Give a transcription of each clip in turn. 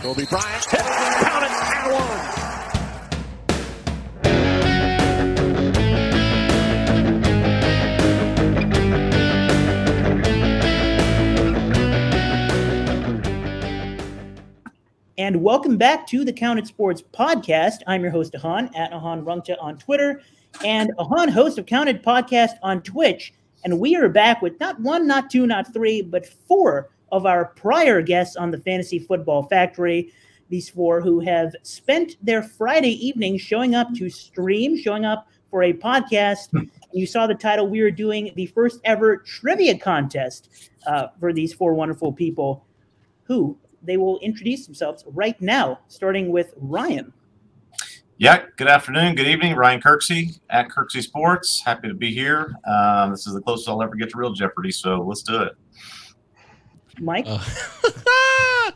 Kobe Bryant, count it, and one. And welcome back to the Counted Sports podcast. I'm your host, Ahan, at Ahan Rungta on Twitter, and Ahan, host of Counted Podcast on Twitch. And we are back with not one, not two, not three, but four of our prior guests on the Fantasy Football Factory. These four who have spent their Friday evening showing up to stream, showing up for a podcast. you saw the title. We are doing the first ever trivia contest uh, for these four wonderful people who they will introduce themselves right now, starting with Ryan. Yeah, good afternoon, good evening. Ryan Kirksey at Kirksey Sports. Happy to be here. Um, this is the closest I'll ever get to real Jeopardy, so let's do it. Mike. Uh,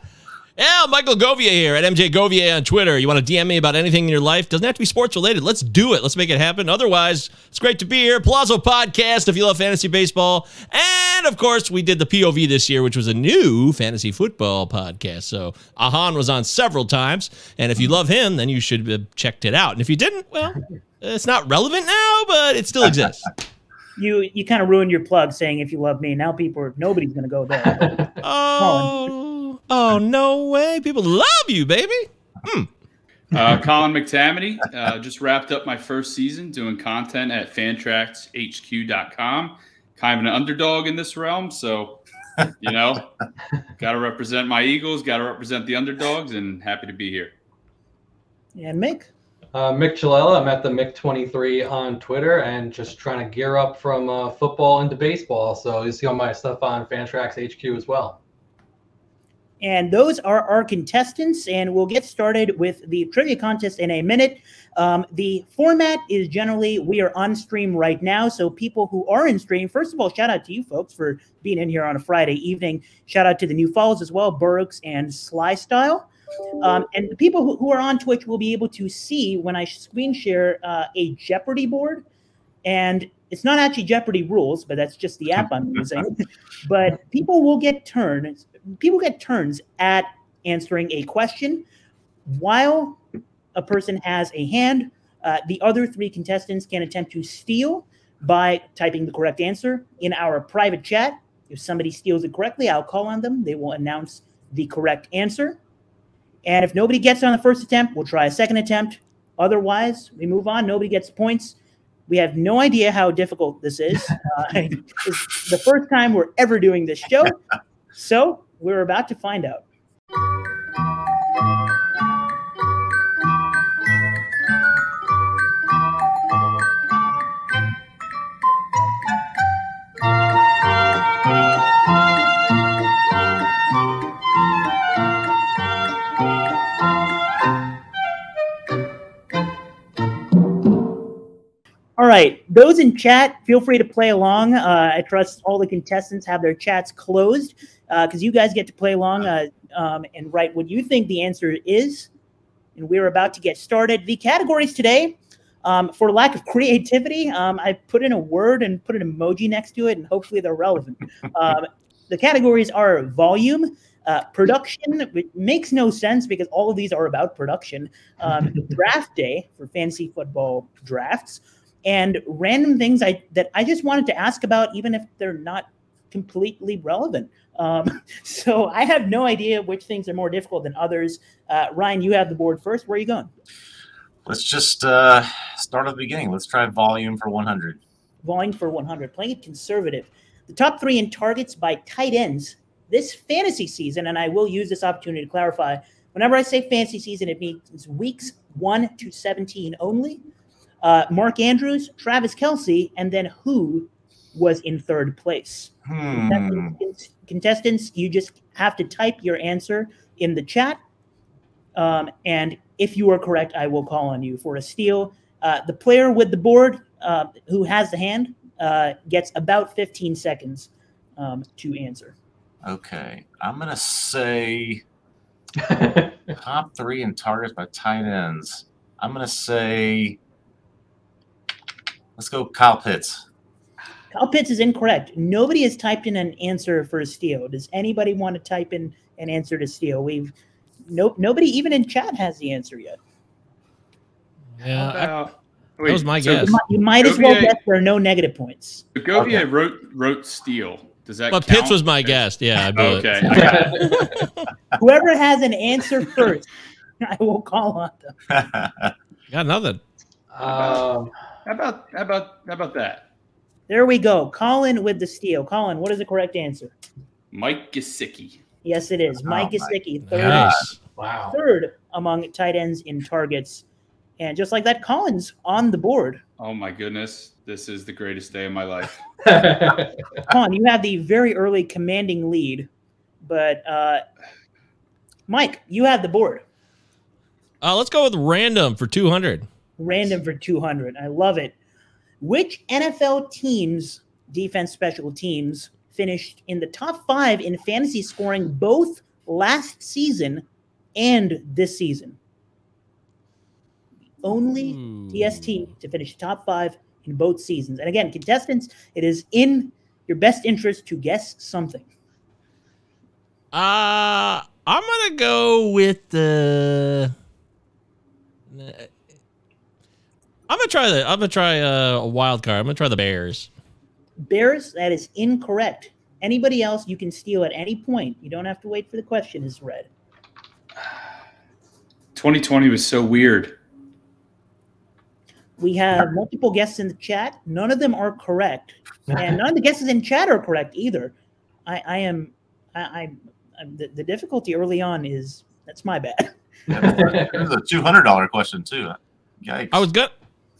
yeah, Michael Govier here at MJ Govier on Twitter. You want to DM me about anything in your life? Doesn't have to be sports related. Let's do it. Let's make it happen. Otherwise, it's great to be here. Palazzo Podcast if you love fantasy baseball. And of course, we did the POV this year, which was a new fantasy football podcast. So Ahan was on several times. And if you love him, then you should have checked it out. And if you didn't, well, it's not relevant now, but it still exists. you you kind of ruined your plug saying if you love me. Now people are nobody's gonna go there. oh, oh no way! People love you, baby. Hmm. Uh, Colin McTammany uh, just wrapped up my first season doing content at fantraxhq.com. Kind of an underdog in this realm, so you know, got to represent my Eagles, got to represent the underdogs, and happy to be here. Yeah, Mick. Uh, Mick Chalella. I'm at the Mick23 on Twitter and just trying to gear up from uh, football into baseball. So you see all my stuff on Fantrax HQ as well. And those are our contestants, and we'll get started with the trivia contest in a minute. Um, the format is generally we are on stream right now, so people who are in stream, first of all, shout out to you folks for being in here on a Friday evening. Shout out to the new follows as well, Burks and Sly Style. Um, and the people who, who, are on Twitch will be able to see when I screen share uh, a Jeopardy board. And it's not actually Jeopardy rules, but that's just the app I'm using. but people will get turns. People get turns at answering a question while a person has a hand. Uh, the other three contestants can attempt to steal by typing the correct answer in our private chat. If somebody steals it correctly, I'll call on them. They will announce the correct answer. And if nobody gets it on the first attempt, we'll try a second attempt. Otherwise, we move on. Nobody gets points. We have no idea how difficult this is. Uh, it's the first time we're ever doing this show. So we're about to find out. Right, those in chat, feel free to play along. Uh, I trust all the contestants have their chats closed because uh, you guys get to play along uh, um, and write what you think the answer is. And we're about to get started. The categories today, um, for lack of creativity, um, I put in a word and put an emoji next to it, and hopefully they're relevant. Um, the categories are volume, uh, production, which makes no sense because all of these are about production. Um, draft day for fantasy football drafts and random things I that I just wanted to ask about, even if they're not completely relevant. Um, so I have no idea which things are more difficult than others. Uh, Ryan, you have the board first. Where are you going? Let's just uh, start at the beginning. Let's try volume for 100. Volume for 100. Playing it conservative. The top three in targets by tight ends this fantasy season, and I will use this opportunity to clarify. Whenever I say fantasy season, it means weeks one to 17 only uh, Mark Andrews, Travis Kelce, and then who was in third place. Hmm. Contestants, contestants, you just have to type your answer in the chat. Um, and if you are correct, I will call on you for a steal. Uh, the player with the board uh, who has the hand uh, gets about 15 seconds um, to answer. Okay. I'm going to say top three in targets by tight ends. I'm going to say Let's go Kyle Pitts. Kyle Pitts is incorrect. Nobody has typed in an answer for a steal. Does anybody want to type in an answer to steal? We've Nope, nobody even in chat has the answer yet. Yeah, I- About- that was my guess. You might, you might as well guess there are no negative points. Govier wrote wrote Steel. Does that? but count? Pitts was my guess. Yeah, I blew. Okay. I got it. Whoever has an answer first, I will call on them. Got nothing. Um, How about how about how about that? There we go. Colin with the steal. Colin, what is the correct answer? Mike Gesicki. Yes, it is. Mike Oh, my Gesicki, third, Nice. wow. third among tight ends in targets. And just like that, Colin's on the board. Oh my goodness, this is the greatest day of my life. Colin, you have the very early commanding lead, but uh, Mike, you have the board. Uh, let's go with random for 200. Random for 200. I love it. Which NFL teams, defense special teams, finished in the top five in fantasy scoring both last season and this season? Only Ooh. TST to finish top five in both seasons. And again, contestants, it is in your best interest to guess something. Uh, I'm gonna go with the. I'm gonna try the. I'm gonna try uh, a wild card. I'm gonna try the Bears. Bears, that is incorrect. Anybody else, you can steal at any point. You don't have to wait for the question is read. 2020 was so weird. We have multiple guests in the chat. None of them are correct, and none of the guesses in chat are correct either. I, I am, I, I I'm, the, the difficulty early on is that's my bad. This is a two hundred dollar question too. Yikes. I was gonna.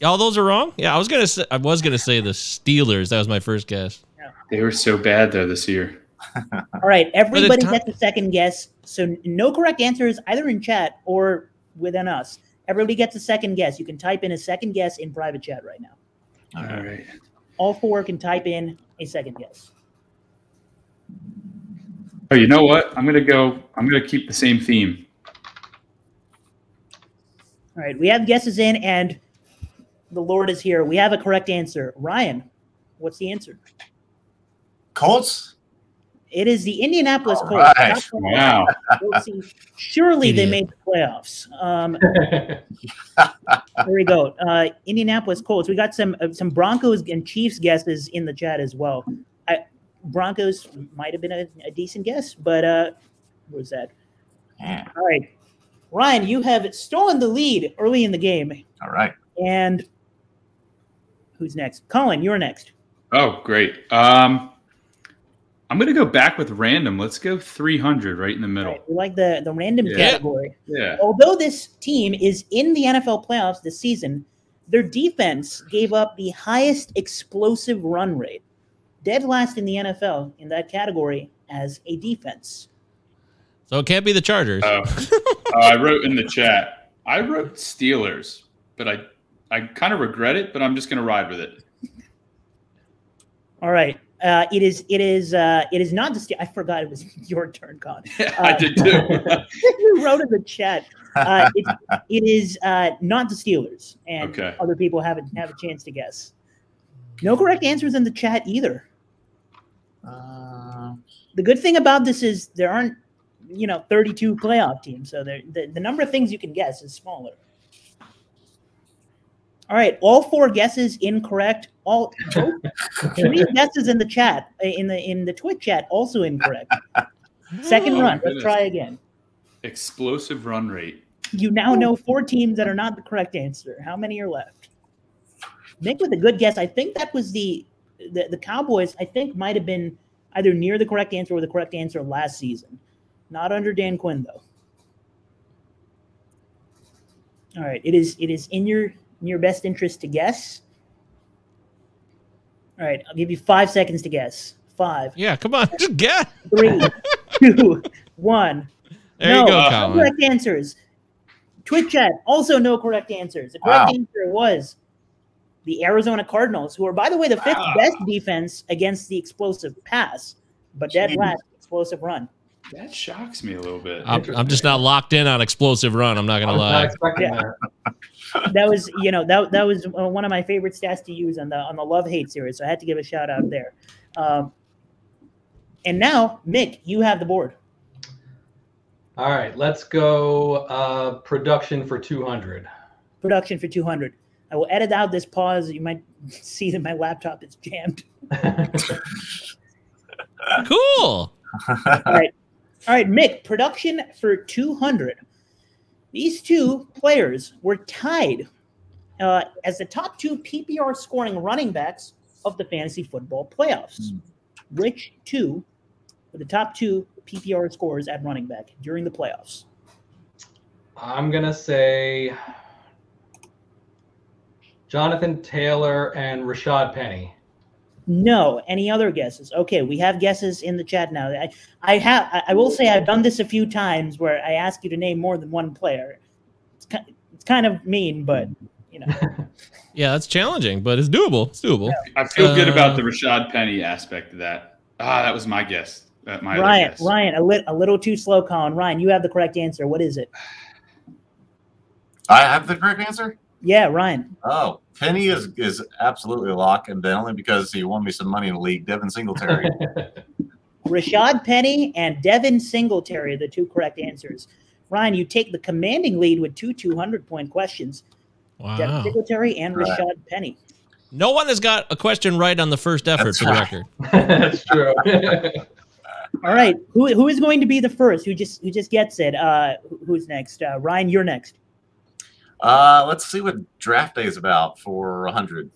All those are wrong. Yeah, I was gonna. Say, I was gonna say the Steelers. That was my first guess. They were so bad though this year. All right, everybody time- gets a second guess. So no correct answers either in chat or within us. Everybody gets a second guess. You can type in a second guess in private chat right now. All right. All four can type in a second guess. Oh, you know what? I'm gonna go. I'm gonna keep the same theme. All right, we have guesses in, and the Lord is here. We have a correct answer. Ryan, what's the answer? Colts. It is the Indianapolis All Colts. right. Wow. We'll see. Surely they made the playoffs. Um, there we go. Uh, Indianapolis Colts. We got some uh, some Broncos and Chiefs guesses in the chat as well. I, Broncos might have been a, a decent guess, but uh, what was that? Yeah. All right, Ryan, you have stolen the lead early in the game, All right. and who's next? Colin, you're next. Oh, great. Um, I'm gonna go back with random. Let's go 300 right in the middle. right, we like the the random Yeah. category. Yeah. Although this team is in the NFL playoffs this season, their defense gave up the highest explosive run rate, dead last in the NFL in that category as a defense. So it can't be the Chargers. Oh. Uh, I wrote in the chat. I wrote Steelers, but I I kind of regret it, but I'm just gonna ride with it. All right. Uh, it is. It is. Uh, it is not the. Ste- I forgot it was your turn, Con. I did too. you wrote in the chat. Uh, it, it is uh, not the Steelers, and Okay. other people haven't have a chance to guess. No correct answers in the chat either. Uh, the good thing about this is there aren't you know 32 playoff teams so the, the number of things you can guess is smaller all right all four guesses incorrect. All three guesses in the chat uh, in the in the twitch chat also incorrect. Second Oh, run my let's try again. Explosive run rate. you now know four teams that are not the correct answer. How many are left? Nick with a good guess. I think that was the the, the cowboys i think might have been either near the correct answer or the correct answer last season. Not under dan quinn though. All right it is it is in your in your best interest to guess all right i'll give you five seconds to guess five yeah, come on, just get. three two one There no, you go, no Colin. correct answers. Twitch chat also no correct answers. The correct Wow. answer was the Arizona Cardinals, who are, by the way, the fifth Wow. best defense against the explosive pass, but dead last explosive run. That shocks me a little bit. I'm, I'm just not locked in on explosive run. I'm not gonna was not lie. Yeah. that. That was, you know, that that was uh, one of my favorite stats to use on the on the love hate series. So I had to give a shout out there. Um, and now, Mick, you have the board. All right, let's go uh, production for 200. Production for 200. I will edit out this pause. You might see that my laptop is jammed. Cool. All right. All right, Mick, production for 200. These two players were tied uh, as the top two PPR scoring running backs of the fantasy football playoffs. Which two were the top two PPR scores at running back during the playoffs? I'm going to say Jonathan Taylor and Rashad Penny. No. Any other guesses? Okay, we have guesses in the chat now. I, I have. I, I will say I've done this a few times where I ask you to name more than one player. It's kind, it's kind of mean, but you know. Yeah, that's challenging, but it's doable. It's doable. I feel good Uh, about the Rashad Penny aspect of that. Ah, that was my guess. Uh, my other Ryan, guess. Ryan, a, lit, a little too slow, Colin. Ryan, you have the correct answer. What is it? I have the correct answer. Yeah, Ryan. Oh, Penny is is absolutely a lock, and then only because he won me some money in the league. Devin Singletary. Rashad Penny and Devin Singletary are the two correct answers. Ryan, you take the commanding lead with two 200 point questions. Wow. Devin Singletary and Right. Rashad Penny. No one has got a question right on the first effort That's for the right. record. That's true. All right, who, who is going to be the first? Who just who just gets it? Uh, who's next? Uh, Ryan, you're next. Uh, let's see what draft day is about for hundred.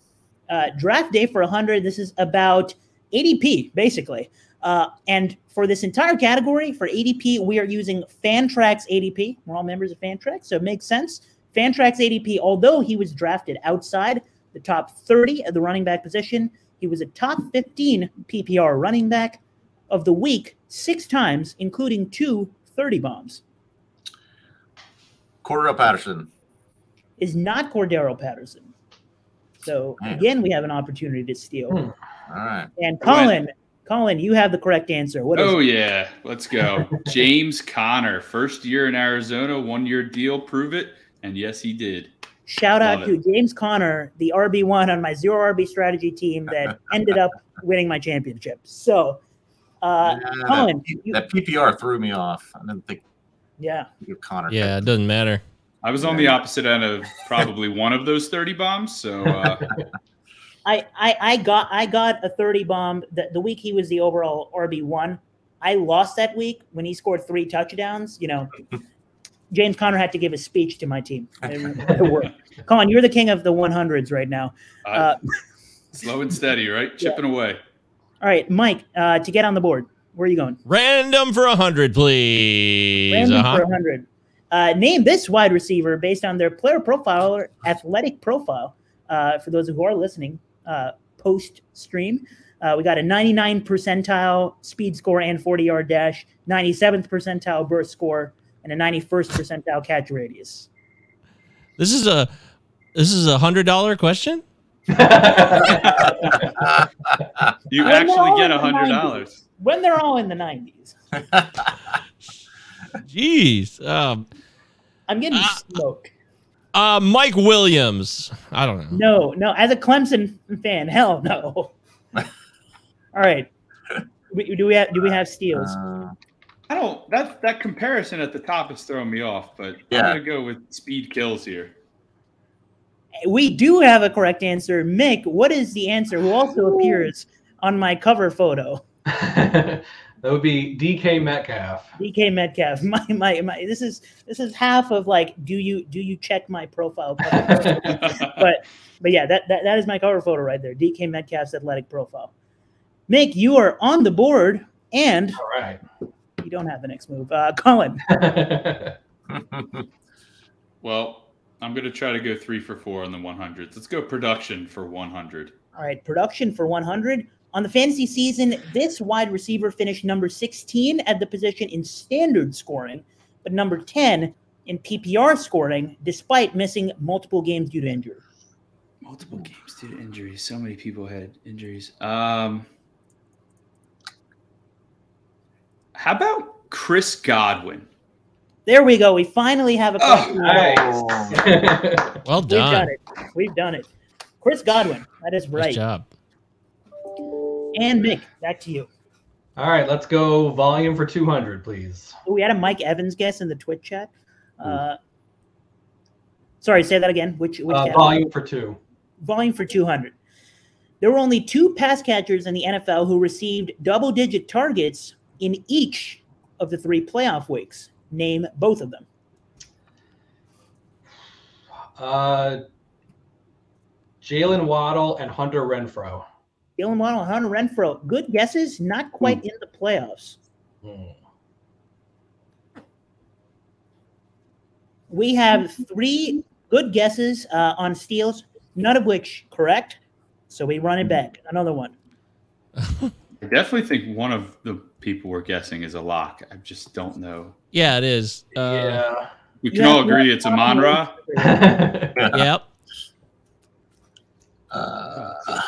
uh, draft day for 100 this is about adp basically uh, and for this entire category for adp we are using fantrax adp we're all members of fantrax so it makes sense fantrax adp although he was drafted outside the top 30 of the running back position he was a top 15 ppr running back of the week six times including two 30 bombs Cordarrelle Patterson. Is not cordarrelle patterson so again we have an opportunity to steal Hmm. All right. And Colin, Colin, you have the correct answer. What is Oh it? yeah, let's go. James Conner, first year in Arizona, one year deal, prove it. And yes, he did. Shout out Love to James Conner, the RB one on my zero RB strategy team that ended up winning my championship. So, uh, Yeah, Colin, that, you- that PPR threw me off. I didn't think yeah, of Conner. Yeah, it doesn't matter. I was on the opposite end of probably one of those 30 bombs. So uh, I, I, I got I got a thirty bomb the, the week he was the overall RB one. I lost that week when he scored three touchdowns. You know, James Conner had to give a speech to my team. It, it worked. Colin, you're the king of the one hundreds right now. uh, Uh, slow and steady, right? Chipping away. all right, Mike, uh, to get on the board, where are you going? Random for a hundred, please. Random Uh-huh. for 100. Uh, name this wide receiver based on their player profile or athletic profile. Uh, for those who are listening uh, post stream, uh, we got a 99 percentile speed score and 40 yard dash, 97th percentile burst score, and a 91st percentile catch radius. This is a this is a hundred dollar question. You Well, actually get a hundred dollars. When they're all in the 90s, Jeez. Um, I'm getting Ah. smoked. uh, Mike Williams. I don't know. No, no. As a Clemson fan, hell no. all right. We, do we have do we have steals? Uh, I don't. That that comparison at the top is throwing me off. But Yeah. I'm gonna go with speed kills here. we do have a correct answer. Mick, what is the answer? Who also appears on my cover photo? that would be DK Metcalf. DK Metcalf. My, my my this is this is half of like do you do you check my profile but but yeah, that, that that is my cover photo right there. DK Metcalf's athletic profile. Mick, you are on the board and All right. you don't have the next move. Uh Colin. well, I'm gonna try to go three for four on the 100s. Let's go production for 100. All right, production for 100. On the fantasy season, this wide receiver finished number 16 at the position in standard scoring, but number 10 in PPR scoring, despite missing multiple games due to injury. Multiple games due to injuries. So many people had injuries. Um, how about Chris Godwin? There we go. We finally have a Oh, question. nice. Well We've done done. it. We've done it. Chris Godwin. That is Nice right. job. And Mick, back to you. All right, let's go volume for 200, please. We had a Mike Evans guess in the Twitch chat. Uh, sorry, say that again. Which, which Uh, volume for two. volume for 200. There were only two pass catchers in the NFL who received double digit targets in each of the three playoff weeks. Name both of them. Uh, Jaylen Waddle and Hunter Renfrow. Dylan Waddle Hunter Renfrow. Good guesses, not quite in the playoffs. Hmm. We have three good guesses uh, on steals, none of which correct. So we run it back. Another one. I definitely think one of the people we're guessing is a lock. I just don't know. Yeah, it is. Uh, yeah. We can Yeah, all agree yeah. it's a Ra. Yep. Uh,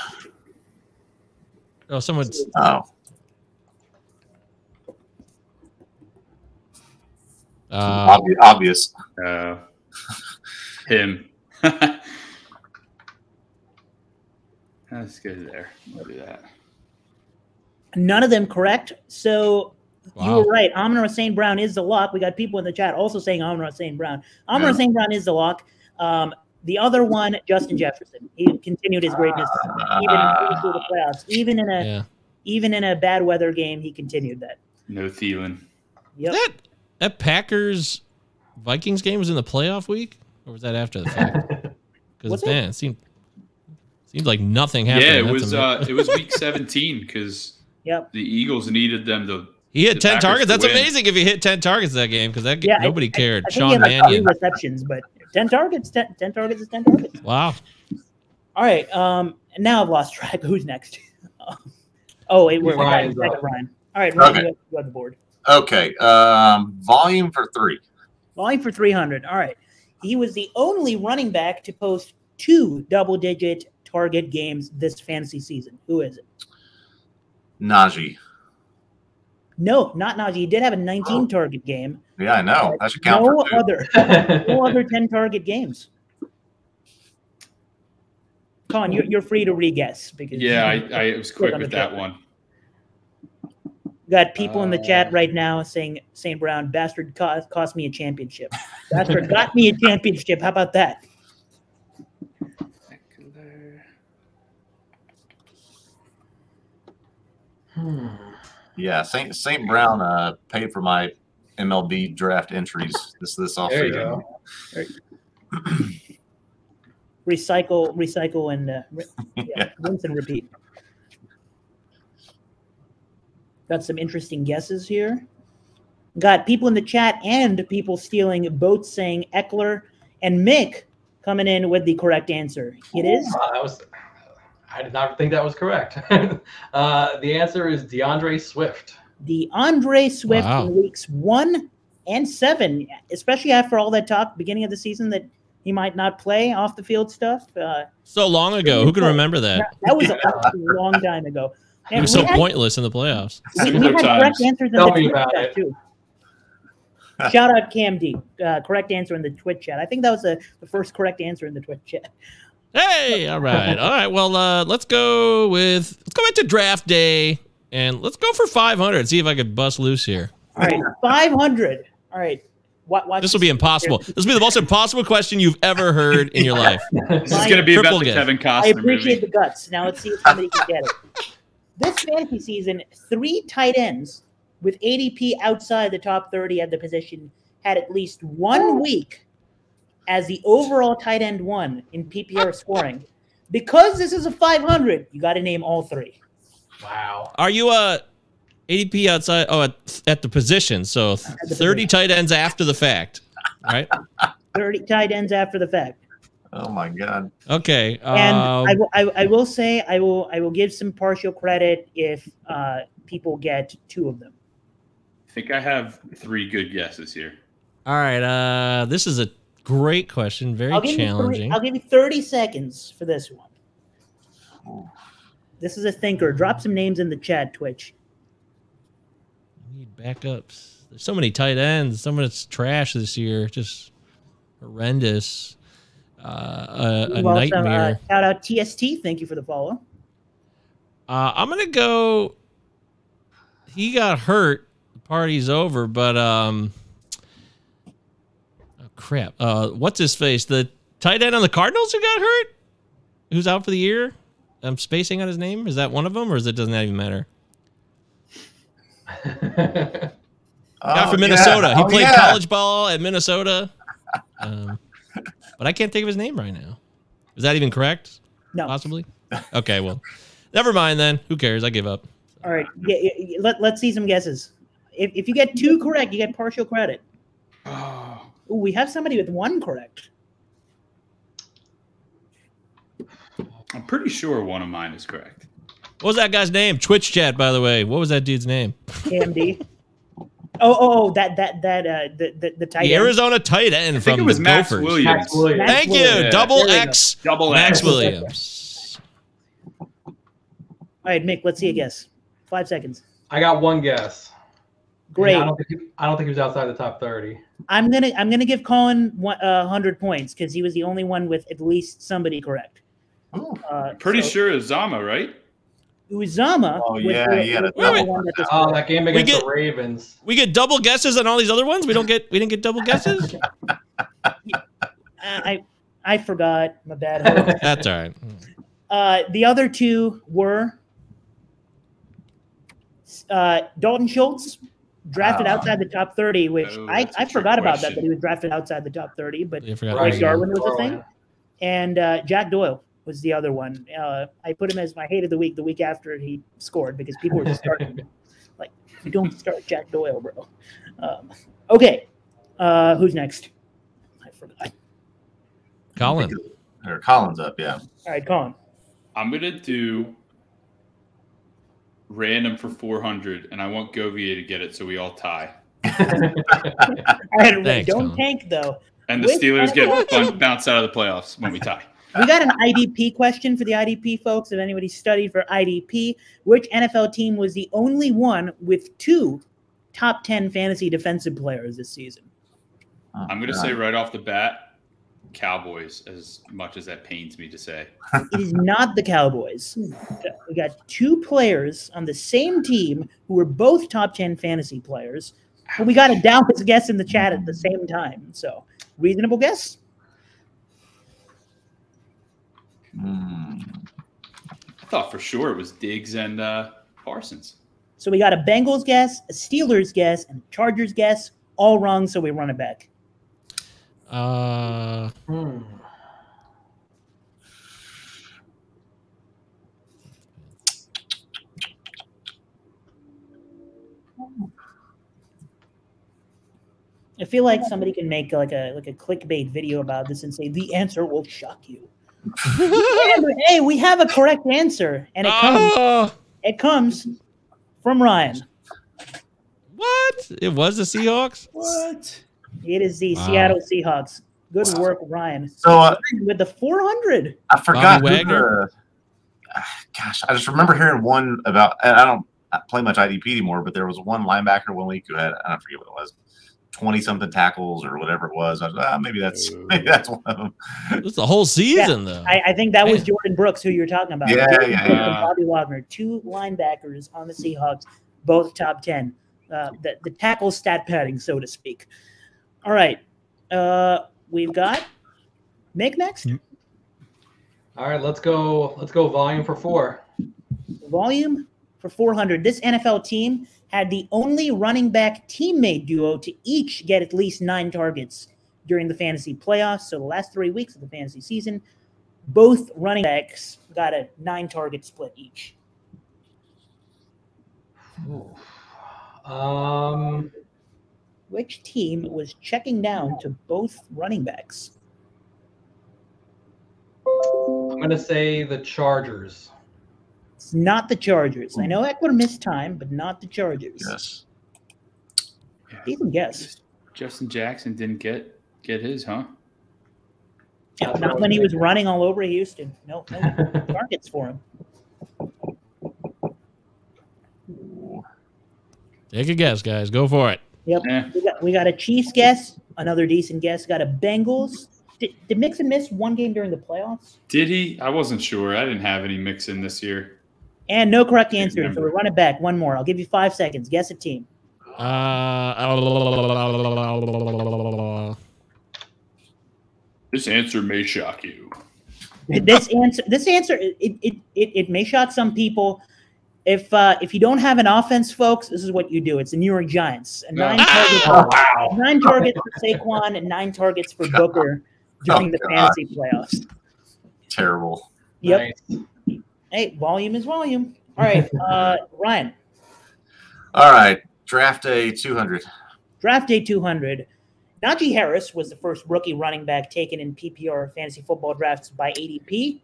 Oh, someone's. oh, Uh, obvi- obvious. Uh, him. Let's go there. We'll do that. None of them correct. So you were right. Amon St. Brown is the lock. We got people in the chat also saying Amon St. Brown. Amon Yeah. St. Brown is the lock. Um, the other one, Justin Jefferson. He continued his greatness even even through the playoffs. Even in a Yeah. even in a bad weather game, he continued that. No Thielen. Yep. That that Packers Vikings game was in the playoff week, or was that after the fact? Because Was it? man, it seemed seemed like nothing happened. Yeah, it That's was. Uh, it was week 17 because Yep. the Eagles needed them to. he hit ten Packers targets. That's win. amazing if he hit ten targets that game because that Yeah, nobody I- cared. I think he Sean had like Mannion. receptions, but ten targets, 10, 10 targets is ten targets. Wow. All right. Um, and now I've lost track. Who's next? oh, wait, we're Ryan's back up. Ryan. All right, Ryan, Okay. you have- you have the board. Okay. Um, volume for three. Volume for 300. All right. He was the only running back to post two double digit target games this fantasy season. Who is it? Najee. No, not Najee. He did have a 19 Oh. target game. Yeah, I know. That should count No for other, no other 10 target games. Colin, you're, you're free to re-guess because Yeah, I, I was quick on with the that one. got people in the chat Uh, right now saying St. Brown bastard cost, cost me a championship. Bastard got me a championship. How about that? Hmm. Yeah, Saint Saint Brown uh, paid for my MLB draft entries this this offseason. There you go. Recycle, recycle, and uh, re- yeah, Yeah. rinse and repeat. Got some interesting guesses here. Got people in the chat and people stealing boats saying Ekeler and Mick coming in with the correct answer. It is Wow, that was. I did not think that was correct. uh, the answer is D'Andre Swift. the Andre Swift Wow. in weeks one and seven, especially after all that talk beginning of the season that he might not play off the field stuff. Uh, So long ago. Who can remember that? that, that was a, long time ago. He And was so had- pointless in the playoffs. We, we had correct times. answers in Tell the me Twitch about chat it. too. Shout out Cam D. Uh, correct answer in the Twitch chat. I think that was the, the first correct answer in the Twitch chat. Hey, all right, all right. Well, uh, let's go with let's go back to draft day and let's go for 500. See if I could bust loose here. All right, 500. All right. Wa- watch This will be impossible. This will be the most impossible question you've ever heard in your life. This is going to be about Triple the guess. Kevin I appreciate movie. the guts. Now let's see if somebody can get it. This fantasy season, three tight ends with ADP outside the top 30 at the position had at least one week as the overall tight end one in PPR scoring. Because this is a 500, you got to name all three. Wow. Are you uh ADP outside? Oh, at, at the position. So the 30 tight ends after the fact. Right. 30 tight ends after the fact. Oh my god. Okay. And um, I, will, I, I will say I will I will give some partial credit if uh, people get two of them. I think I have three good guesses here. all right. Uh, this is a great question. Very I'll challenging. I'll give you 30 seconds for this one. This is a thinker. Drop some names in the chat, Twitch. need backups. There's so many tight ends. Some of it's trash this year. Just horrendous. Uh, a, a also, nightmare. uh, shout out TST. Thank you for the follow. Uh, I'm gonna go. he got hurt. The party's over, but um, crap. Uh, what's his face? The tight end on the Cardinals who got hurt, who's out for the year. I'm spacing on his name. Is that one of them, or is it doesn't that even matter? Guy Oh, from yeah. Minnesota. He Oh, played yeah. college ball at Minnesota. Um, but I can't think of his name right now. Is that even correct? No. Possibly. Okay, well, never mind then. Who cares? I give up. All right. Yeah, yeah, yeah, let, let's see some guesses. If, if you get two correct, you get partial credit. Oh, Ooh, we have somebody with one correct. I'm pretty sure one of mine is correct. What was that guy's name? Twitch chat, by the way. What was that dude's name? KMD. oh, oh, oh, that that that uh the the, the tight The end. Arizona tight end I think from it was the Max Gophers. Williams. Maxx Williams. Thank Williams. you. Yeah. Double There we go. X. Double Max X. Williams. All right, Mick. Let's see a guess. Five seconds. I got one guess. Great. I don't think he, I don't think he was outside the top thirty. I'm gonna I'm gonna give Colin one uh, hundred points because he was the only one with at least somebody correct. Ooh. Uh, Pretty so sure it's Zama, right? Uzomah. Oh, was yeah, the- yeah, was that's the right. one that Oh, that game against get- the Ravens. We get double guesses on all these other ones. We don't get. We didn't get double guesses. I I forgot. My bad. That's all right. uh, the other two were uh, Dalton Schultz, drafted outside the top 30, which Oh, I, that's a I trick forgot about that, question. that he was drafted outside the top 30, but You forgot. Bryce Right. Darwin was a thing. And uh, Jack Doyle was the other one. Uh, I put him as my hate of the week the week after he scored because people were just starting like, you don't start Jack Doyle, bro. Um, okay. Uh, who's next? I forgot. Colin. Or Collins up, yeah. All right, Colin. I'm gonna do random for 400, and I want Govier to get it so we all tie. All right, Thanks, don't Colin. tank though. And the With- Steelers get bun- bounced out of the playoffs when we tie. We got an IDP question for the IDP folks. If anybody studied for IDP, which NFL team was the only one with two top 10 fantasy defensive players this season? Oh, I'm gonna oh, say right off the bat, Cowboys. As much as that pains me to say, It is not the Cowboys. We got two players on the same team who were both top 10 fantasy players. But we got a Dallas guess in the chat at the same time. So, reasonable guess? Hmm. I thought for sure it was Diggs and uh, Parsons. So, we got a Bengals guess, a Steelers guess, and a Chargers guess. All wrong, so we run it back. Uh, Hmm. I feel like somebody can make like a like a clickbait video about this and say the answer will shock you. Hey, we have a correct answer, and it comes oh, it comes from Ryan. what? It was the Seahawks. What? It is the Wow. Seattle Seahawks. Good work, Ryan. So uh, With the 400. I forgot. Who Wagner? the- ah, gosh, I just remember hearing one about. And I don't play much IDP anymore, but there was one linebacker one week who had I don't forget what it was, twenty something tackles or whatever it was. I was ah, maybe that's maybe that's one of them. It's the whole season, though. I, I think that was Man. Jordyn Brooks, who you were talking about. Yeah, Jordan yeah, yeah. Bobby Wagner, two linebackers on the Seahawks, both top 10. Uh, the, the tackle stat padding, so to speak. All right. Uh, we've got Mick next. All right, let's go. Let's go. Volume for four. volume for 400. This NFL team had the only running back teammate duo to each get at least nine targets during the fantasy playoffs. So the last three weeks of the fantasy season, both running backs got a nine target split each. Um, Which team was checking down to both running backs? I'm gonna say the Chargers. It's not the Chargers. I know Ekeler missed time, but not the Chargers. Yes. Decent guess. Justin Jackson didn't get get his, huh? That's what I Not when he was running all over Houston. No, no targets for him. Take a guess, guys. Go for it. Yep. Eh. We got we got a Chiefs guess, another decent guess. Got a Bengals. Did, did Mixon miss one game during the playoffs? Did he? I wasn't sure. I didn't have any mix in this year. And no correct answer. So we're running back. One more. I'll give you five seconds. Guess a team. Uh, This answer may shock you. this answer this answer it, it, it, it may shock some people if uh, if you don't have an offense folks this is what you do it's the new york giants nine targets wow. nine targets for saquon and nine targets for booker during Oh, the God. fantasy playoffs Terrible. yep Nice. hey volume is volume all right uh, ryan All right. Draft day 200. draft day 200 Najee Harris was the first rookie running back taken in PPR fantasy football drafts by ADP.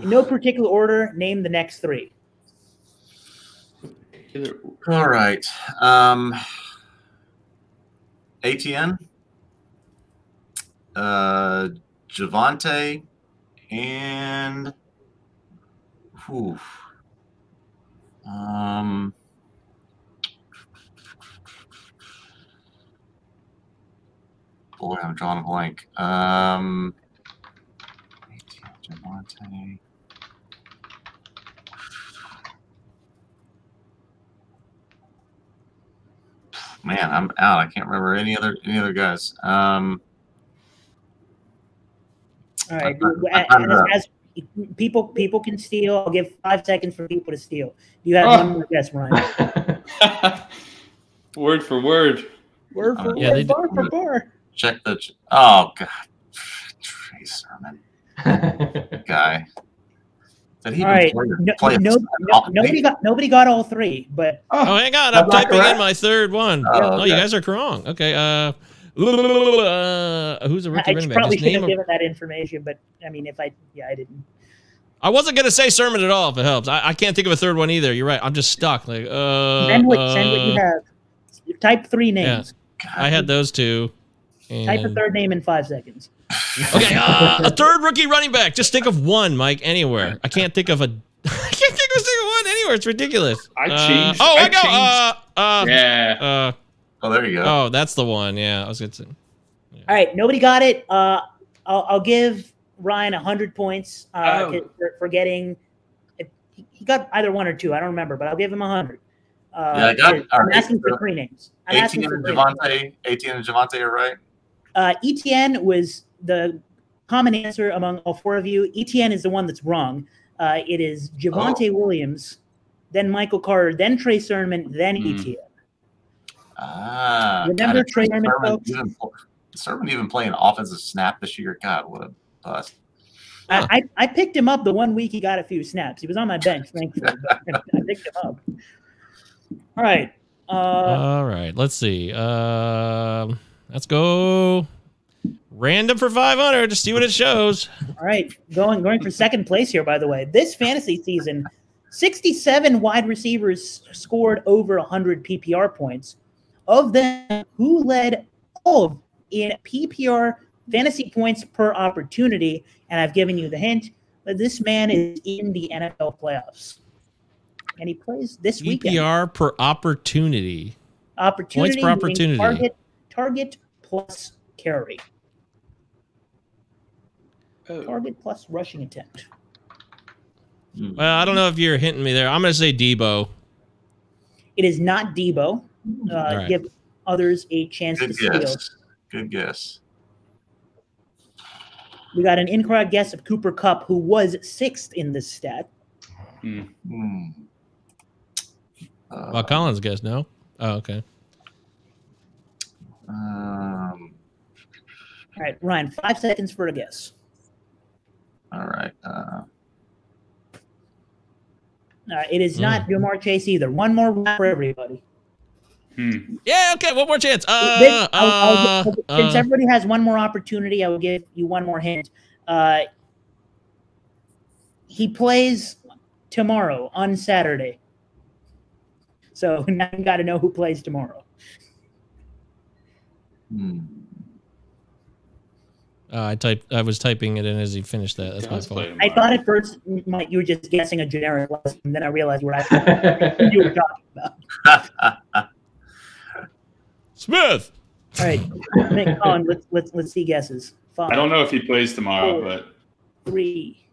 In no particular order, name the next three. All right. Um, ATN, uh, Javonte, and whew, um, boy, I'm drawing a blank. Um, ATN, Javonte. Man, I'm out. I can't remember any other any other guys. Um, All right. I'm- and I'm as, up. people people can steal, I'll give five seconds for people to steal. You have Oh. one more guess, Ryan? word for word. Word for Yeah, word, bar for bar. check the. ch- Oh God, Trey Sermon guy. Did he All even right. play, No, play no, no- Oh, nobody got nobody got all three, but oh, hang on. I'm That's not typing in my third one. Oh, Oh, you guys are wrong. Okay. Uh, uh, who's the rookie I running back? probably His should name have given that information. But I mean, if I yeah, I didn't. I wasn't gonna say Sermon at all. If it helps, I, I can't think of a third one either. You're right. I'm just stuck. Like, uh, send what send what you uh, have. Type three names. I had those two. Type a third name in five seconds. Okay, uh, a third rookie running back. Just think of one, Mike. Anywhere. I can't think of a. I can't think of a single one anywhere. It's ridiculous. I Uh, changed- oh, I, I go. Uh, uh, Yeah. uh, Oh, there you go. oh, that's the one. Yeah, I was gonna say. All right, nobody got it. Uh, I'll, I'll give Ryan hundred points uh, Oh. for, for getting. He he got either one or two. I don't remember, but I'll give him hundred. Uh, Yeah, I got- I'm all right, asking for so three names. I'm asking ATN for and three names. Javonte. ATN and Javonte are right. Uh, ETN was the common answer among all four of you. ETN is the one that's wrong. Uh, it is Javonte Williams, then Michael Carter, then Trey Sermon, then Hmm. ETN. Ah, Remember God, Trey is Sermon, Sermon folks? even, Sermon even playing offensive snap this year? God, what a bust. Huh. I, I I picked him up the one week he got a few snaps. He was on my bench, thankfully, but I picked him up. All right. Uh, All right, let's see. Um, let's go random for 500 to see what it shows. all right. Going going for second place here, by the way. This fantasy season, 67 wide receivers scored over 100 PPR points. Of them, who led all in PPR fantasy points per opportunity? And I've given you the hint that this man is in the NFL playoffs. And he plays this weekend. PPR per opportunity. opportunity, Points per opportunity. Target, target plus carry. Oh. Target plus rushing attempt. Hmm. Well, I don't know if you're hinting me there. I'm going to say Deebo. It is not Deebo. Uh, All right. Give others a chance Good to steal. guess. Good guess. We got an incorrect guess of Cooper Kupp, who was sixth in this stat. Hmm. Uh, Well, Collins guess no. Oh, okay. um, All right, Ryan, five seconds for a guess. All right. Uh, Uh, it is not Hmm. Ja'Marr Chase either. One more round for everybody. Hmm. Yeah, okay. One more chance. Uh, This- I'll- I'll- uh, since uh, everybody has one more opportunity, I will give you one more hint. Uh, he plays tomorrow on Saturday. So now you got to know who plays tomorrow. hmm. Uh, I typed. I was typing it in as he finished that. That's my fault. I thought at first, Mike, you were just guessing a generic lesson, and then I realized what I you were talking about. Smith. All right, Nick, Colin, let's let's let's see guesses. Five, I don't know if he plays tomorrow, Four. but three,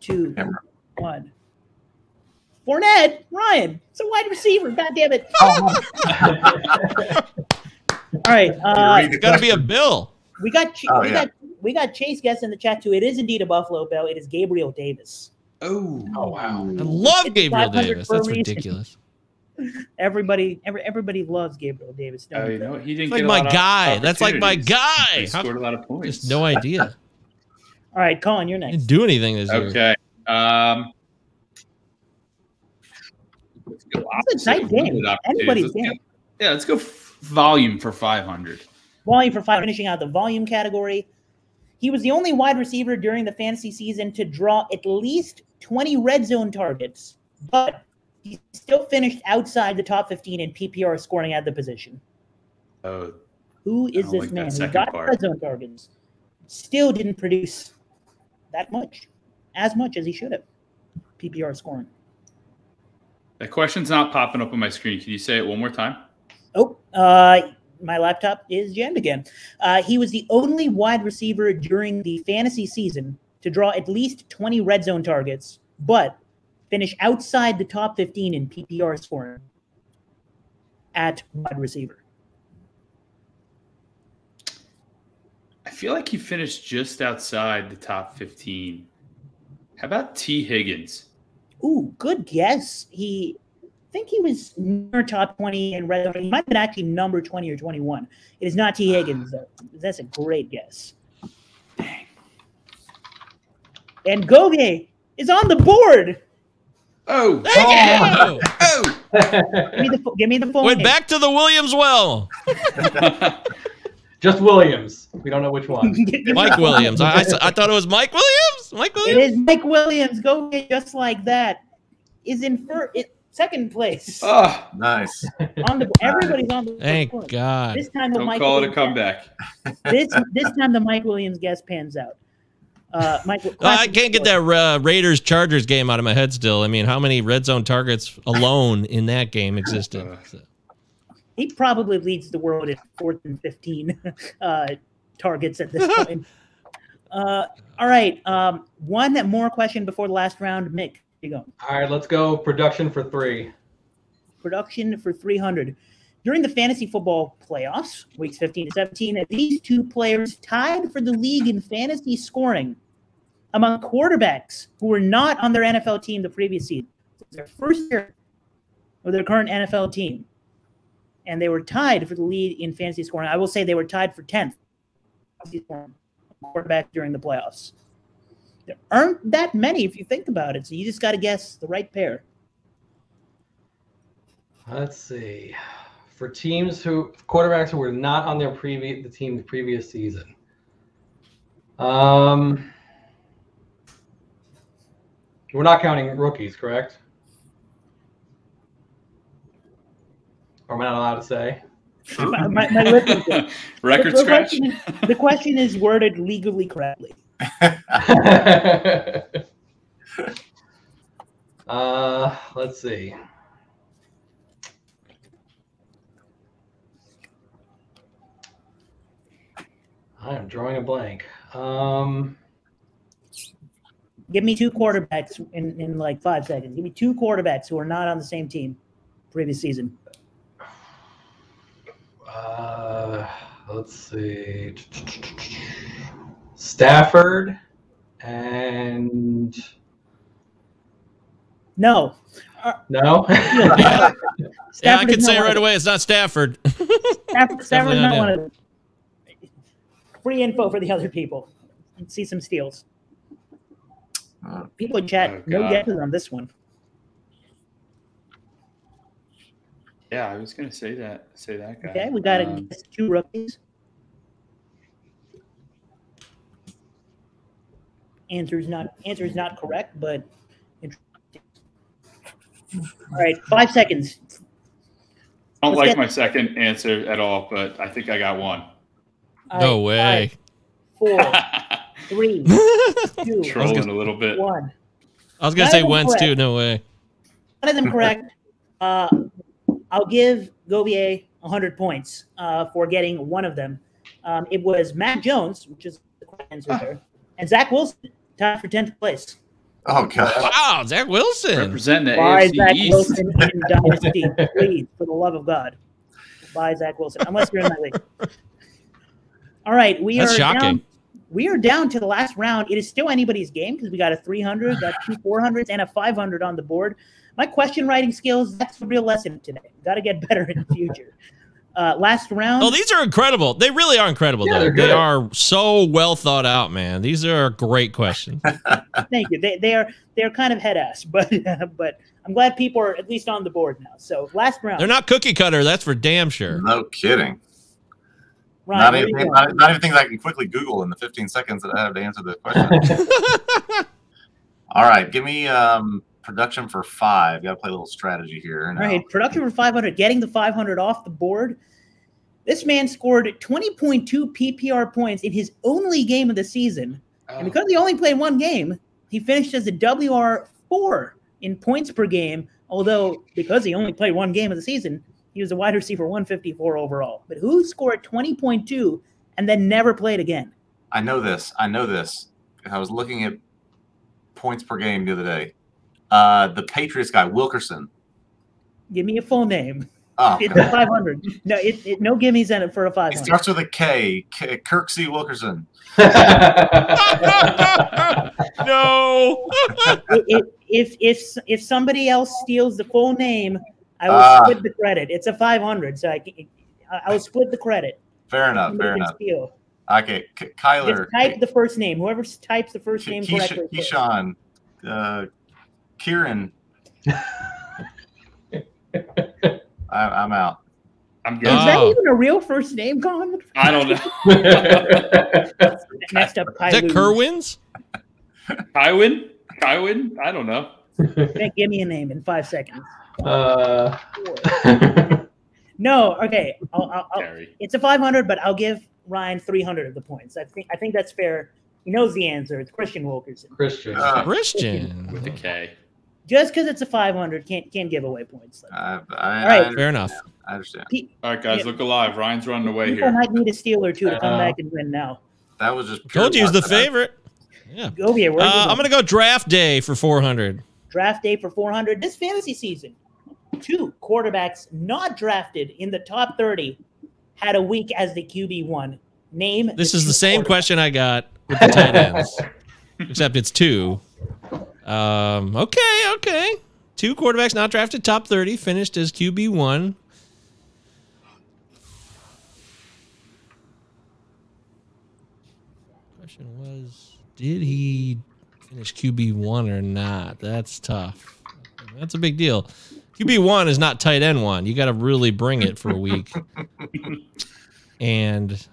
two, Camera. Fournette, Ryan. It's a wide receiver. God damn it. All right. Uh, Read the Got to be a. Bill. we got Oh, we yeah. got we got Chase guest in the chat too. It is indeed a Buffalo Bill. It is Gabriel Davis. oh, Oh wow. I love It's Gabriel Davis. That's reason. ridiculous. Everybody, every, everybody loves Gabriel Davis. Don't Oh, they? you know he didn't It's like get a my guy. That's like my guy. He scored a lot of points. Just no idea. All right, Colin, you're next. didn't do anything this year. Okay. Um, let's go It's a tight game. limited. Anybody's game. go- Yeah, let's go volume for 500. Volume for five, finishing out the volume category. He was the only wide receiver during the fantasy season to draw at least 20 red zone targets, but he still finished outside the top 15 in PPR scoring at the position. Oh, Who is this like man? He got part. red zone targets, still didn't produce that much, as much as he should have. PPR scoring. that question's not popping up on my screen. Can you say it one more time? Oh, uh, my laptop is jammed again. Uh, he was the only wide receiver during the fantasy season to draw at least 20 red zone targets, but finish outside the top 15 in PPR scoring at wide receiver. I feel like he finished just outside the top 15. How about Tee Higgins? Ooh, good guess. He, think he was near top 20 in red zone. He might have been actually number 20 or 21. It is not Tee Higgins, though. That's a great guess. And Goge is on the board. Oh, Thank you. oh. Give me the, fu- give me the full Went name. back to the Williams well. Just Williams. We don't know which one. Mike Williams. I, I, I thought it was Mike Williams. Mike Williams. is Mike Williams. Go get just like that. Is in fir- it, second place oh, Nice. on the. Everybody's on the. Thank board. God. This time the don't Mike call it a Williams- comeback. This this time the Mike Williams guess pans out. Uh, Mike, Oh, I can't get that uh, Raiders Chargers game out of my head still. I mean, how many red zone targets alone in that game existed? So- He probably leads the world in fourth and fifteen uh, targets at this point. uh, all right, um, one more question before the last round. Mick, you go. All right, let's go. Production for three. production for 300. During the fantasy football playoffs, weeks 15 to 17, these two players tied for the league in fantasy scoring among quarterbacks who were not on their NFL team the previous season. Their first year with their current NFL team. And they were tied for the lead in fantasy scoring. I will say they were tied for 10th quarterback during the playoffs. There aren't that many if you think about it. So you just got to guess the right pair. Let's see. For teams who quarterbacks who were not on their previous the team the previous season. Um we're not counting rookies, correct? Or am I not allowed to say? My- my- my Record the, the scratch. Question, the question is worded legally correctly. uh, let's see. I am drawing a blank. Um, Give me two quarterbacks in, in like five seconds. Give me two quarterbacks who are not on the same team previous season. uh, let's see. Stafford and No. no. yeah, I can say not it one right away. It's not Stafford. Stafford, Stafford's not not one of them. Free info for the other people. See some steals. Uh, People in chat, Oh, no guesses on this one. Yeah, I was gonna say that. Say that guy. Okay, we got to Um, two rookies. Answer's not answer is not correct, but interesting. all right, five seconds. I don't let's like get- my second answer at all, but I think I got one. All no right, way. five, four, three, two, Trolling a little bit. one. I was gonna None say of Wentz correct. too. No way. None of them correct. Uh, I'll give Govier 100 points uh, for getting one of them. Um, it was Mac Jones, which is the answer there, and Zach Wilson tied for 10th place. Oh god. Wow, Zach Wilson. Representing the Buy AFC Zach East. Wilson in Dynasty, please, for the love of God. Buy Zach Wilson, unless you're in my league. All right, we That's are shocking. down. We are down to the last round. It is still anybody's game because we got a 300, got two 400s, and a 500 on the board. My question writing skills, that's the real lesson today. Got to get better in the future. Uh, last round. Oh, these are incredible. They really are incredible, Yeah, though. they're They good. are so well thought out, man. These are great questions. Thank you. They, they are they're kind of head ass, but but I'm glad people are at least on the board now. So last round. They're not cookie cutter, that's for damn sure. No kidding. Ryan, not, where even, you going? not, not even things I can quickly Google in the 15 seconds that I have to answer the question. All right, give me um, production for five. Got to play a little strategy here. Now. right, production for 500, getting the 500 off the board. This man scored 20.2 PPR points in his only game of the season. And oh. because he only played one game, he finished as a WR4 in points per game. Although, because he only played one game of the season, he was a wide receiver 154 overall. But who scored 20.2 and then never played again? I know this. I know this. I was looking at points per game the other day. Uh, the Patriots guy, Wilkerson. Give me a full name. Oh, It's a 500. No, it, it, no gimmies in it for a he 500. starts with a K. K Kirk C. Wilkerson. no. if, if if if somebody else steals the full name, I will Ah. split the credit. It's a 500, so I can, I- I will split the credit. Fair enough. Fair enough. steal. Okay, K- Kyler. Just type the first name. Whoever types the first Ke- name Keysha- correctly. Keyshawn. Uh, Kieran. I, I'm out. I'm Is good. that Oh. even a real first name, Colin? I don't know. Next up, Is that Kerwins? Kywin? Kywin? I don't know. Give me a name in five seconds. uh, No, okay. I'll, I'll, I'll, it's a 500, but I'll give Ryan 300 of the points. I think I think that's fair. He knows the answer. It's Kristian Wilkerson. Kristian. Uh, Kristian. With the K. Just because it's a 500, can't can't give away points. I, I, All right. I, Fair enough. I understand. All right, guys, Yeah. look alive. Ryan's running away People here. might need a steal or two to come Uh, back and win now. That was just pure Told you he's the luck. favorite. Yeah. Govia, where Uh, are you I'm going? going to go draft day for 400. draft day for 400 this fantasy season. Two quarterbacks not drafted in the top 30 had a week as the QB one. Name. This the is the same question I got with the tight ends, except it's two. Um, okay, okay. Two quarterbacks not drafted top 30 finished as QB1. Question was Did he finish QB1 or not? That's tough. That's a big deal. QB1 is not tight end one. You got to really bring it for a week. and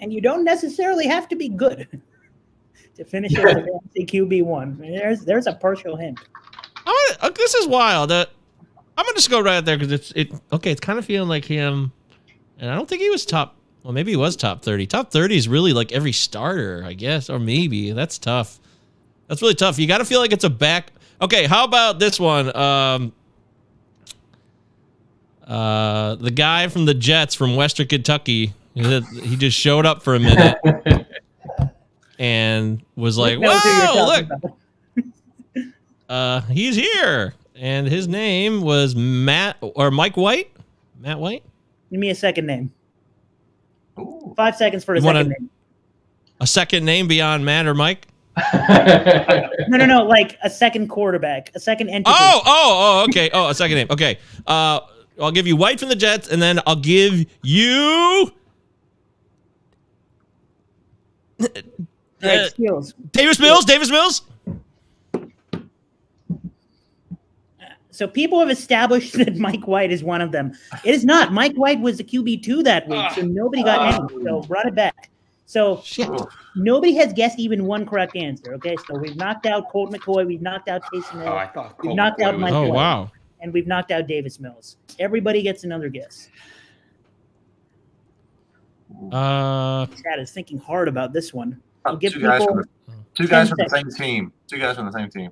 And you don't necessarily have to be good to finish as a fantasy QB one. There's there's a partial hint. I'm gonna, uh, this is wild. Uh, I'm gonna just go right there because it's it. Okay, it's kind of feeling like him, and I don't think he was top. Well, maybe he was top thirty. Top thirty is really like every starter, I guess, or maybe that's tough. That's really tough. You got to feel like it's a back. Okay, how about this one? Um, uh, the guy from the Jets from Western Kentucky. He he just showed up for a minute and was like, Knows who "Whoa, look, about. uh, he's here, and his name was Matt or Mike White. Matt White. Give me a second name. Ooh. Five seconds for a You wanna- second name. A second name beyond Matt or Mike. No, no, no. Like a second quarterback, a second entity. Oh, oh, oh, okay. Oh, a second name. Okay. Uh, I'll give you White from the Jets, and then I'll give you All uh, skills. Davis Mills. Davis Mills. So people have established that Mike White is one of them. It is not. Mike White was the QB two that week, so nobody got Ah. any. So run it back. So Shit. Nobody has guessed even one correct answer. Okay, so we've knocked out Colt McCoy, we've knocked out Taysom Hill, Oh, I thought We've knocked McCoy out was- Mike Oh White. wow. and we've knocked out Davis Mills. Everybody gets another guess. Uh, Chad is thinking hard about this one. Oh, We'll give two guys from the, two guys from the same team. Two guys from the same team.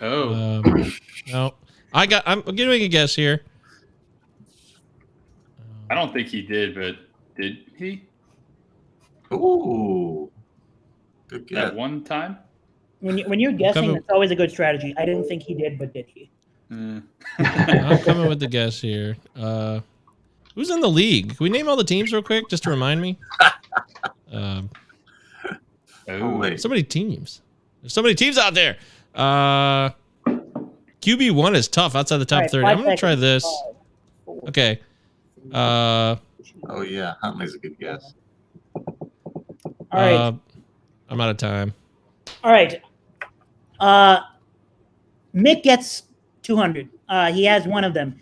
Oh, um, no. I got. I'm giving a guess here. I don't think he did, but did he? Ooh. Good At get. one time. When, you, when you're guessing, Coming- it's always a good strategy. I didn't think he did, but did he? Uh, I'm coming with the guess here. Uh, who's in the league? Can we name all the teams real quick, just to remind me? Um, Oh, wait. so many teams. There's so many teams out there. Uh, QB one is tough outside the top All right, thirty. I'm gonna try this. Okay. Uh, Oh yeah, Huntley's a good guess. All right. uh, I'm out of time. All right. Uh, Mick gets 200. Uh, he has one of them.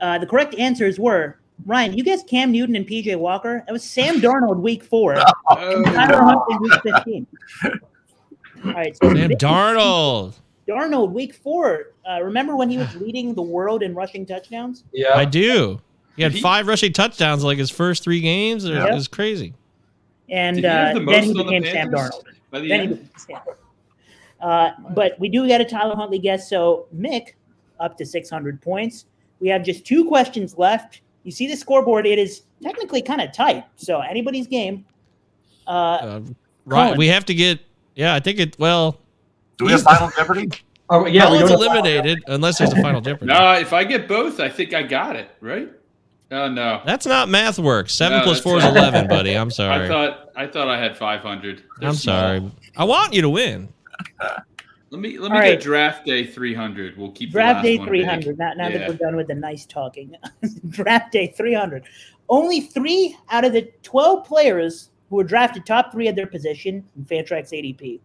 Uh, the correct answers were Ryan, you guessed Cam Newton and PJ Walker. That was Sam Darnold week four. Tyler oh, Huntley week 15. All right. So Sam Darnold. Darnold week four. Uh, remember when he was leading the world in rushing touchdowns? Yeah. I do. He had five rushing touchdowns like his first three games. It Yeah. was crazy. And Did he uh, the then he most on the became Sam Darnold. the Then he became Sam Uh, but we do get a Tyler Huntley guess. So Mick up to 600 points. We have just two questions left. You see the scoreboard; it is technically kind of tight. So anybody's game. Uh, Uh, right. We have to get. Yeah, I think it. Well, Do we have Final Jeopardy? Oh, yeah, we Colin's eliminated unless there's a final Jeopardy. No, if I get both, I think I got it right. Oh no, That's not math work. Seven No, plus that's four is eleven, buddy. I'm sorry. I thought I thought I had 500. I'm sorry. I want you to win. Let me let me All get right. draft day 300. We'll keep the draft day 300. big. Now, now that we're done with the nice talking, draft day 300. Only three out of the 12 players who were drafted top three at their position in Fantrax ADP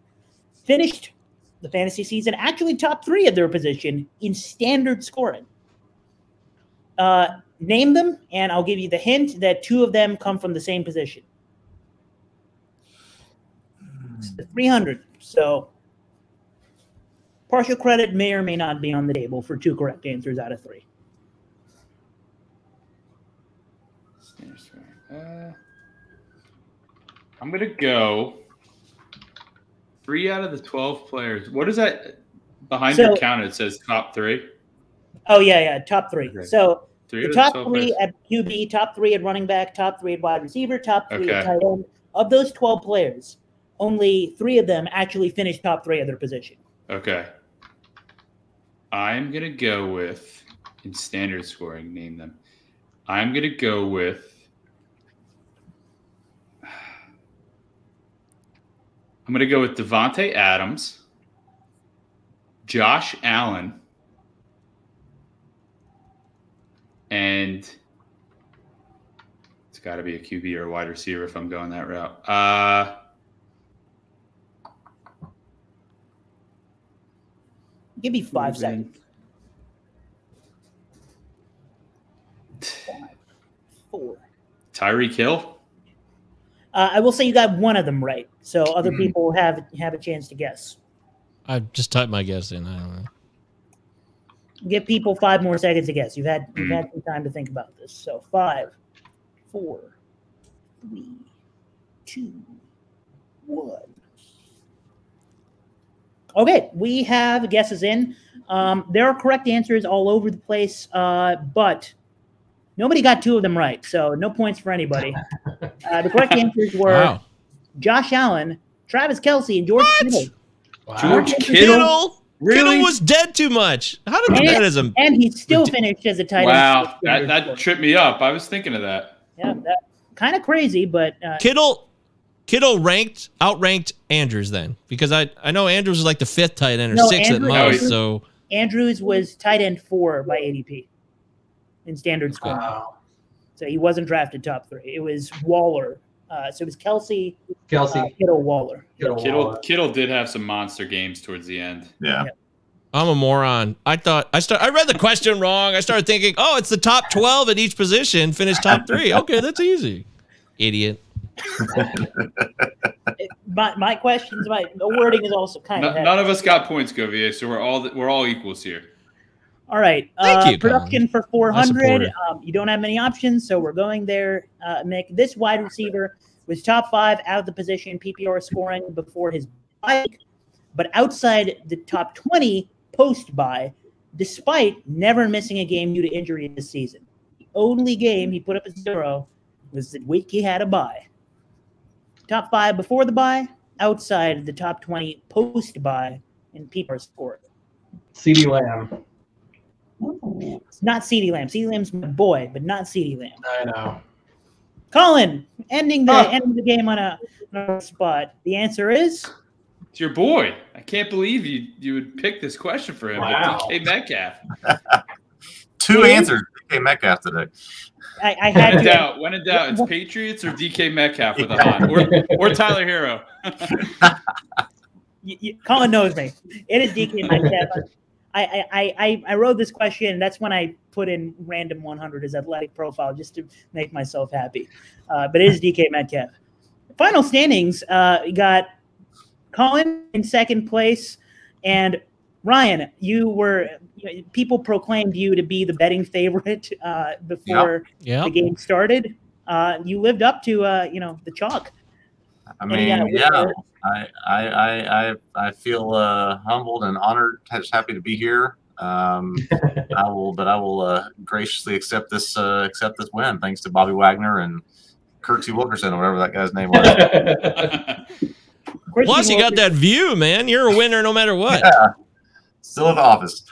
finished the fantasy season actually top three at their position in standard scoring. Uh, name them, and I'll give you the hint that two of them come from the same position. It's the 300. So partial credit may or may not be on the table for two correct answers out of three. Uh, I'm gonna go three out of the 12 players. What is that behind your So- count? It says top three. Oh yeah, yeah, top three. Okay. So Three the top 12 three players. at QB, top three at running back, top three at wide receiver, top three at tight end. Of those twelve players, only three of them actually finished top three at their position. Okay. I'm gonna go with in standard scoring. Name them. I'm gonna go with. I'm gonna go with Davante Adams, Josh Allen, and it's got to be a QB or a wide receiver if I'm going that route. Uh, Give me five Moving. seconds. Five, four. Tyreek Hill. Uh, I will say you got one of them right, so other Mhm. people have have a chance to guess. I just typed my guess in. I don't know. Give people five more seconds to guess. You've had you've Mhm. had some time to think about this. So five, four, three, two, one. Okay, we have guesses in. Um, there are correct answers all over the place, uh, but nobody got two of them right, so no points for anybody. Uh, the correct answers were Wow. Josh Allen, Travis Kelce, and George What? Kittle. Wow. George Kittle? Kittle. Kittle. Really? Kittle was dead too much. How did And- that as a And he still Ridic- finished as a tight end. Wow, that, that tripped me up. I was thinking of that. Yeah, that kind of crazy, but uh, Kittle? Kittle ranked outranked Andrews then because I I know Andrews was like the fifth tight end or No, sixth Andrews- at most. Andrews- So Andrews was tight end four by ADP in standard scoring. Wow. So he wasn't drafted top three. It was Waller. Uh, so it was Kelce, Kelce. uh, Kittle, Waller. Kittle. Kittle Waller. Kittle did have some monster games towards the end. Yeah. I'm a moron. I thought I start. I read the question wrong. I started thinking, oh, it's the top twelve at each position. Finish top three. Okay, that's easy. Idiot. My, my questions, my the wording is also kind No- of. none of us got points, Govier, so we're all we're all equals here. All right. Thank uh, you, Production for 400. Um, you don't have many options, so we're going there. Uh, Mick, this wide receiver was top five out of the position PPR scoring before his bike, but outside the top 20 post bye, despite never missing a game due to injury this season. The only game he put up a zero was the week he had a bye. Top five before the bye, outside the top 20 post bye in PPR score? CeeDee Lamb. It's not CeeDee Lamb. CeeDee Lamb's my boy, but not CeeDee Lamb. I know. Colin, ending the Ah. ending the game on a, on a spot. The answer is It's your boy. I can't believe you you would pick this question for him. but Wow. DK Metcalf. Two answers. DK Metcalf today. I, I When had in to. doubt, when in doubt, it's Patriots or DK Metcalf with a hot, or or Tyler Hero. y- y- Colin knows me. It is DK Metcalf. I, I, I, I- I wrote this question. and That's when I put in random 100 as athletic profile just to make myself happy. Uh, but it is DK Metcalf. Final standings uh, got Colin in second place, and Ryan. You were people proclaimed you to be the betting favorite uh, before Yeah. the game started. Uh, you lived up to uh, you know the chalk. I And mean, yeah, yeah, I, I, I, I, I feel uh, humbled and honored. Just happy to be here. Um, I will, but I will uh, graciously accept this, uh, accept this win, thanks to Bobby Wagner and Kirksey Wilkerson, or whatever that guy's name was. Of Plus, you got that view, man. You're a winner no matter what. yeah, still in the office.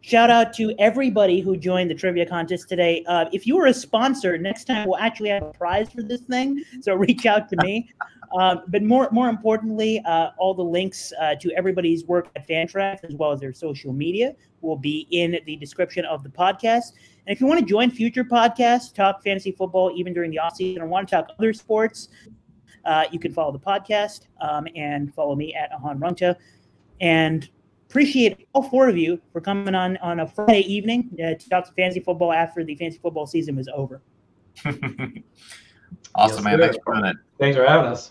Shout out to everybody who joined the trivia contest today. Uh, if you were a sponsor, next time we'll actually have a prize for this thing. So reach out to me. Um, but more, more importantly, uh, all the links uh, to everybody's work at Fantrax as well as their social media will be in the description of the podcast. And if you want to join future podcasts, talk fantasy football even during the offseason, or want to talk other sports, uh, you can follow the podcast um, and follow me at Ahan Rungta. And appreciate all four of you for coming on on a Friday evening uh, to talk to fantasy football after the fantasy football season was over. awesome, Yes, man. sir. Thanks for doing it. Thanks for having us.